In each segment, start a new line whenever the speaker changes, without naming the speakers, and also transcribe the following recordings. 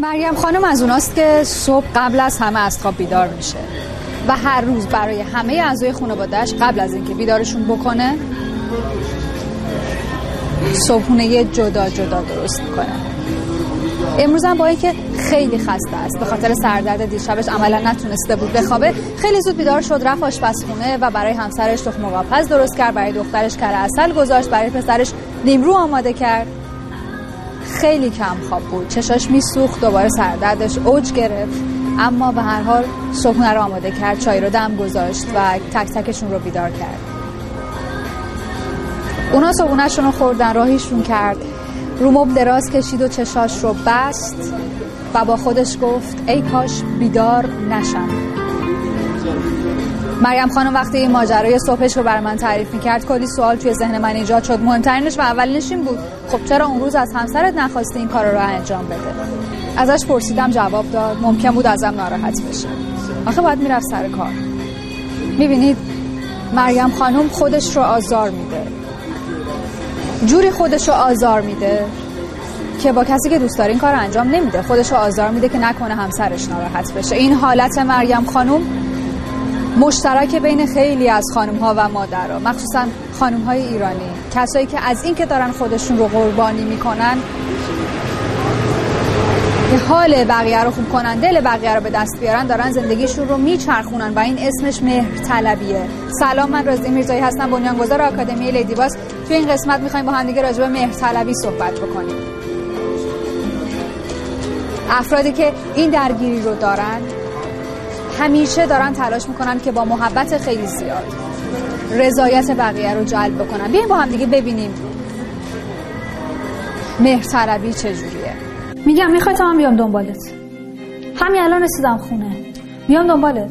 مریم خانم از اوناست که صبح قبل از همه از خواب بیدار میشه و هر روز برای همه اعضای خانوادهش قبل از اینکه بیدارشون بکنه صبحونه جدا جدا درست می‌کنه. امروز هم با اینکه خیلی خسته است به خاطر سردرد دیشبش عملا نتونسته بود بخوابه خیلی زود بیدار شد رفت آشپزخونه و برای همسرش تخم قاپز درست کرد برای دخترش کره اصل گذاشت برای پسرش نیمرو آماده کرد. خیلی کم خواب بود. چشاش میسوخت دوباره سردردش اوج گرفت. اما به هر حال صبحونه رو آماده کرد چای رو دم گذاشت و تک تکشون رو بیدار کرد. اونا صبحونهشون رو خوردن راهیشون کرد. رو دراز کشید و چشاش رو بست. و با خودش گفت ای کاش بیدار نشم. مریم خانم وقتی این ماجرای صبحش رو بر من تعریف می‌کرد کلی سوال توی ذهن من ایجاد شد. مهمترینش و اولینش این بود خب چرا اون روز از همسرت نخواستی این کار رو انجام بده؟ ازش پرسیدم جواب داد ممکن بود ازم ناراحت بشه. آخه باید می‌رفت سر کار. می‌بینید مریم خانم خودش رو آزار میده. جوری خودش رو آزار میده که با کسی که دوست داره این کار انجام نمیده. خودش رو آزار میده که نکنه همسرش ناراحت بشه. این حالت مریم خانم مشترک بین خیلی از خانم ها و مادرها مخصوصا خانم های ایرانی. کسایی که از این که دارن خودشون رو قربانی می‌کنن حال بقیه رو خوب کنن دل بقیه رو به دست بیارن دارن زندگیشون رو میچرخونن و این اسمش مهر طلبیه سلام من رازی میرزایی هستم بنیانگذار آکادمی لیدی باز. توی این قسمت می‌خوایم با هم دیگه راجع به مهر طلبی صحبت بکنیم. افرادی که این درگیری رو دارن همیشه دارن تلاش می‌کنن که با محبت خیلی زیاد رضایت بقیه رو جلب بکنن. بیایم با هم دیگه ببینیم مهرطلبی چجوریه. میگم می‌خوای تا من بیام دنبالت. همین الان رسیدم خونه. میام دنبالت.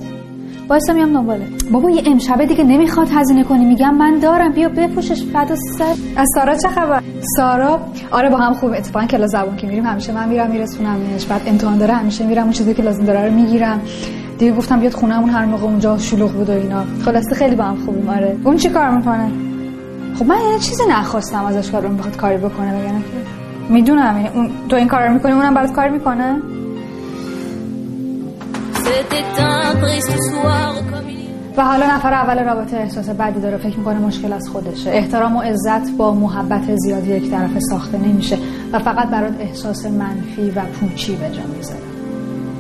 وایسا میام دنبالت. بابا یه امشبه دیگه نمی‌خواد هزینه کنی. میگم من دارم. بیا بپوشش فدا سر. از سارا چه خبر؟ سارا؟ آره با هم خوب اتفاقا کلاس زبان که میریم همیشه من میرم میرسونمش بعد امتحان داره همیشه میرم. اون چیزی که لازم داره رو می‌گیرم. دیگه گفتم بیاد خونهمون هر موقع اونجا شلوغ بود و اینا. خلاصه خیلی با هم خوبیم آره. اون چی کار می‌کنه؟ خب من یه چیزی نخواستم ازش کار بخواد کاری بکنه بگم می‌دونم. اون تو این کار رو می‌کنی اونم برات کار می‌کنه؟ و حالا نفر اول رابطه احساس بدی داره. فکر می‌کنه مشکل از خودشه. احترام و عزت با محبت زیادی یک طرف ساخته نمیشه. و فقط برات احساس منفی و پوچی به جا می‌ذاره.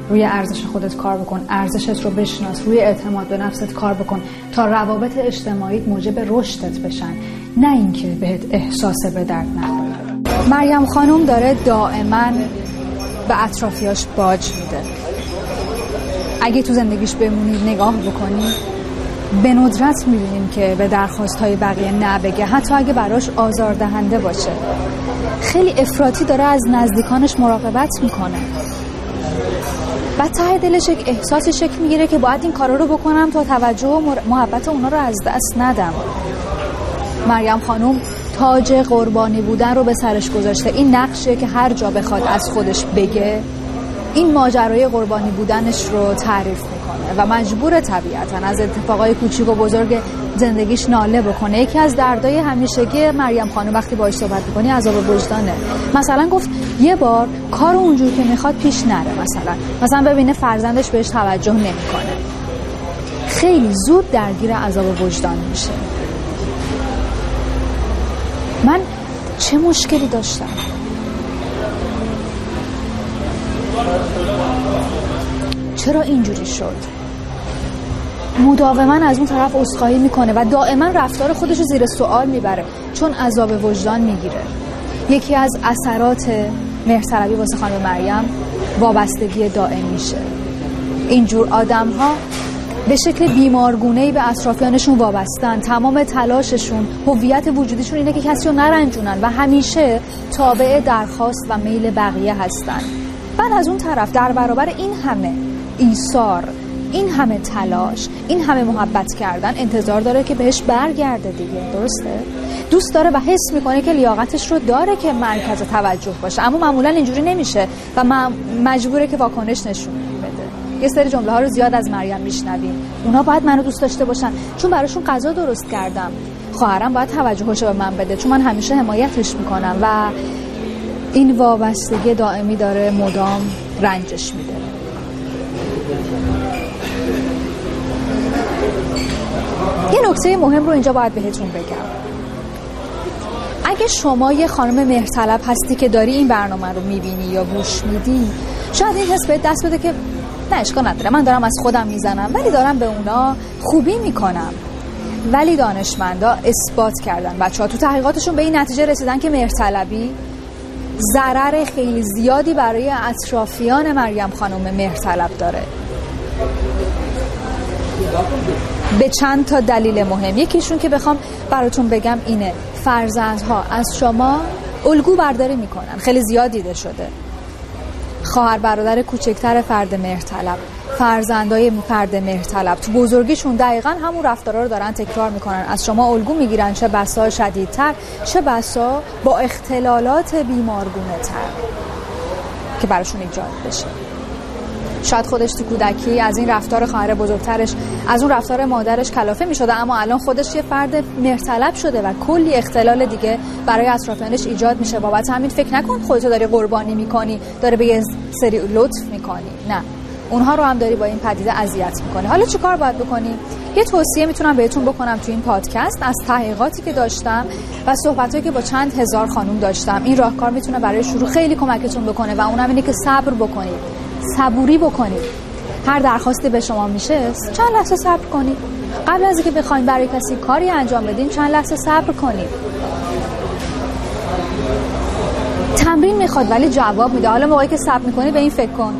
روی ارزش خودت کار بکن ارزشت رو بشناس روی اعتماد به نفست کار بکن تا روابط اجتماعی موجب رشدت بشن. نه اینکه بهت احساس به درد نخوره. مریم خانم داره دائما به اطرافیاش باج میده. اگه تو زندگیش بمونید نگاه بکنی به ندرت می‌بینیم که به درخواست های بقیه نبگه حتی اگه براش آزار دهنده باشه. خیلی افراطی داره از نزدیکانش مراقبت می‌کنه. و ته دلش یک احساس شکل می‌گیره که باید این کارا رو بکنم تا توجه و محبت اونا رو از دست ندم. مریم خانوم تاج قربانی بودن رو به سرش گذاشته. این نقشه که هر جا بخواد از خودش بگه این ماجرای قربانی بودنش رو تعریف می‌کنه و مجبور طبیعتا از اتفاقای کوچیک و بزرگ زندگیش ناله بکنه. یکی از دردای همیشگی مریم خانم وقتی باهاش صحبت می‌کنی عذاب وجدانه. مثلا گفت یه بار کار اونجور که می‌خواد پیش نره مثلا. مثلا ببینه فرزندش بهش توجه نمی‌کنه. خیلی زود درگیر عذاب وجدان میشه. من چه مشکلی داشتم؟ چرا اینجوری شد؟ مداوما از اون طرف اسخایی می‌کنه و دائما رفتار خودش رو زیر سوال می‌بره چون عذاب وجدان می‌گیره. یکی از اثرات مهرطلبی واسه خانم مریم وابستگی دائم میشه. اینجور آدم ها به شکل بیمارگونه‌ای به اطرافیانشون وابستن. تمام تلاششون هویت وجودیشون اینه که کسی رو نرنجونن و همیشه تابع درخواست و میل بقیه هستن. بعد از اون طرف در برابر این همه ایثار این همه تلاش این همه محبت کردن انتظار داره که بهش برگرده دیگه درسته؟ دوست داره و حس می‌کنه که لیاقتش رو داره که مرکز توجه باشه. اما معمولا اینجوری نمیشه و مجبوره که واکنش نشون بده. یه سری جمله ها رو زیاد از مریم میشنویم. اونا باید منو دوست داشته باشن. چون براشون غذا درست کردم. خواهرم باید توجهش به من بده. چون من همیشه حمایتش می‌کنم و این وابستگی دائمی داره مدام رنجش میده. یه نکته مهم رو اینجا باید بهتون بگم. اگه شما یه خانم مهرطلب هستی که داری این برنامه رو می‌بینی یا گوش میدی شاید این حس به دست بده که نه اشکال نداره. من دارم از خودم می‌زنم ولی دارم به اونا خوبی می‌کنم. ولی دانشمندا اثبات کردن. بچه ها تو تحقیقاتشون به این نتیجه رسیدن که مهرطلبی ضرر خیلی زیادی برای اطرافیان مریم خانم مهرطلب داره. به چند تا دلیل مهم. یکیشون که بخوام براتون بگم اینه. فرزندها از شما الگو برداری می‌کنن. خیلی زیاد دیده شده. خواهر برادر کوچکتر فرد مهرطلب فرزندای فرد مهرطلب تو بزرگیشون دقیقا همون رفتارا رو دارن تکرار می‌کنن. از شما الگو می‌گیرن چه بسا شدیدتر چه بسا با اختلالات بیمارگونه تر که براشون ایجاد بشه. شاید خودش تو کودکی از این رفتار خواهر بزرگترش از اون رفتار مادرش کلافه می شده اما الان خودش یه فرد مرتلب شده و کلی اختلال دیگه برای اطرافیانش ایجاد میشه. بابت همین فکر نکن خودتو داری قربانی می‌کنی داره به یه سری لطف می‌کنی. نه. اونها رو هم داری با این پدیده اذیت می‌کنی. حالا چیکار باید بکنی؟ یه توصیه می‌تونم بهتون بکنم تو این پادکست. از تحقیقاتی که داشتم و صحبتایی که با چند هزار خانم داشتم این راهکار می‌تونه برای شروع خیلی کمکتون بکنه و اونم اینه که صبر بکنید. صبوری بکنید. هر درخواستی به شما میشه چند لحظه صبر کنید. قبل از اینکه بخواید برای کسی کاری انجام بدین چند لحظه صبر کنید. تمرین می‌خواد ولی جواب میده. حالا موقعی که صبر می‌کنی به این فکر کن.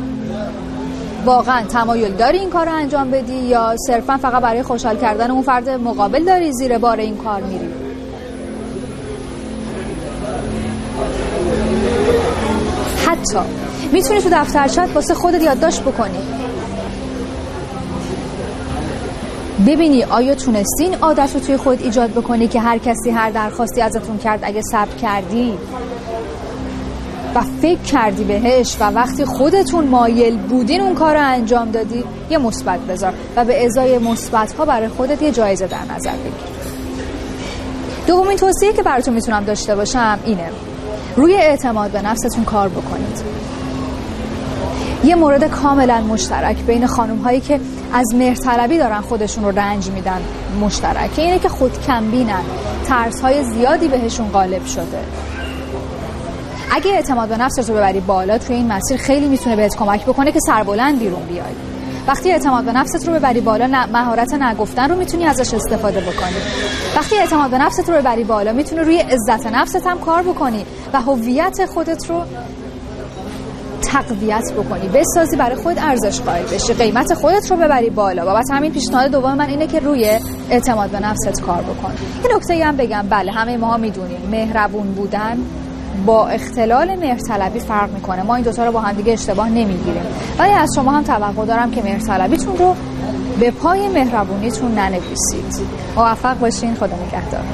واقعا تمایل داری این کار رو انجام بدی یا صرفا فقط برای خوشحال کردن اون فرد مقابل داری زیر بار این کار میری؟ حتی می‌تونی تو دفترچت واسه خودت یادداشت بکنی. ببینی آیا تونستین عادت رو توی خود ایجاد بکنی که هر کسی هر درخواستی ازتون کرد اگه صبر کردی؟ و فکر کردی بهش و وقتی خودتون مایل بودین اون کار رو انجام دادی یه مثبت بذار و به ازای مثبت ها برای خودت یه جایزه در نظر بگیر. دومین توصیه که براتون می‌تونم داشته باشم اینه. روی اعتماد به نفستون کار بکنید. یه مورد کاملا مشترک بین خانم هایی که از مهرطلبی دارن خودشون رو رنج میدن مشترک. اینه که خود کمبینن ترس های زیادی بهشون غالب شده. اگه اعتماد به نفست رو ببری بالا توی این مسیر خیلی می‌تونه بهت کمک بکنه که سربلند بیرون بیای. وقتی اعتماد به نفست رو ببری بالا مهارت نگفتن رو می‌تونی ازش استفاده بکنی. وقتی اعتماد به نفست رو ببری بالا می‌تونی روی عزت نفست هم کار بکنی و هویت خودت رو تقویت بکنی. بسازی برای خود ارزش قائل بشی. قیمت خودت رو ببری بالا. بابت همین پیشنهاد دوم من اینه که روی اعتماد به نفست کار بکن. یه نکته هم بگم. بله همه ماها می‌دونیم. مهربون بودن با اختلال مهرطلبی فرق می‌کنه. ما این دوتا رو با هم دیگه اشتباه نمی‌گیریم. ولی از شما هم توقع دارم که مهرطلبیتون رو به پای مهربونیتون ننویسید. موفق باشین. خدا نگهدار.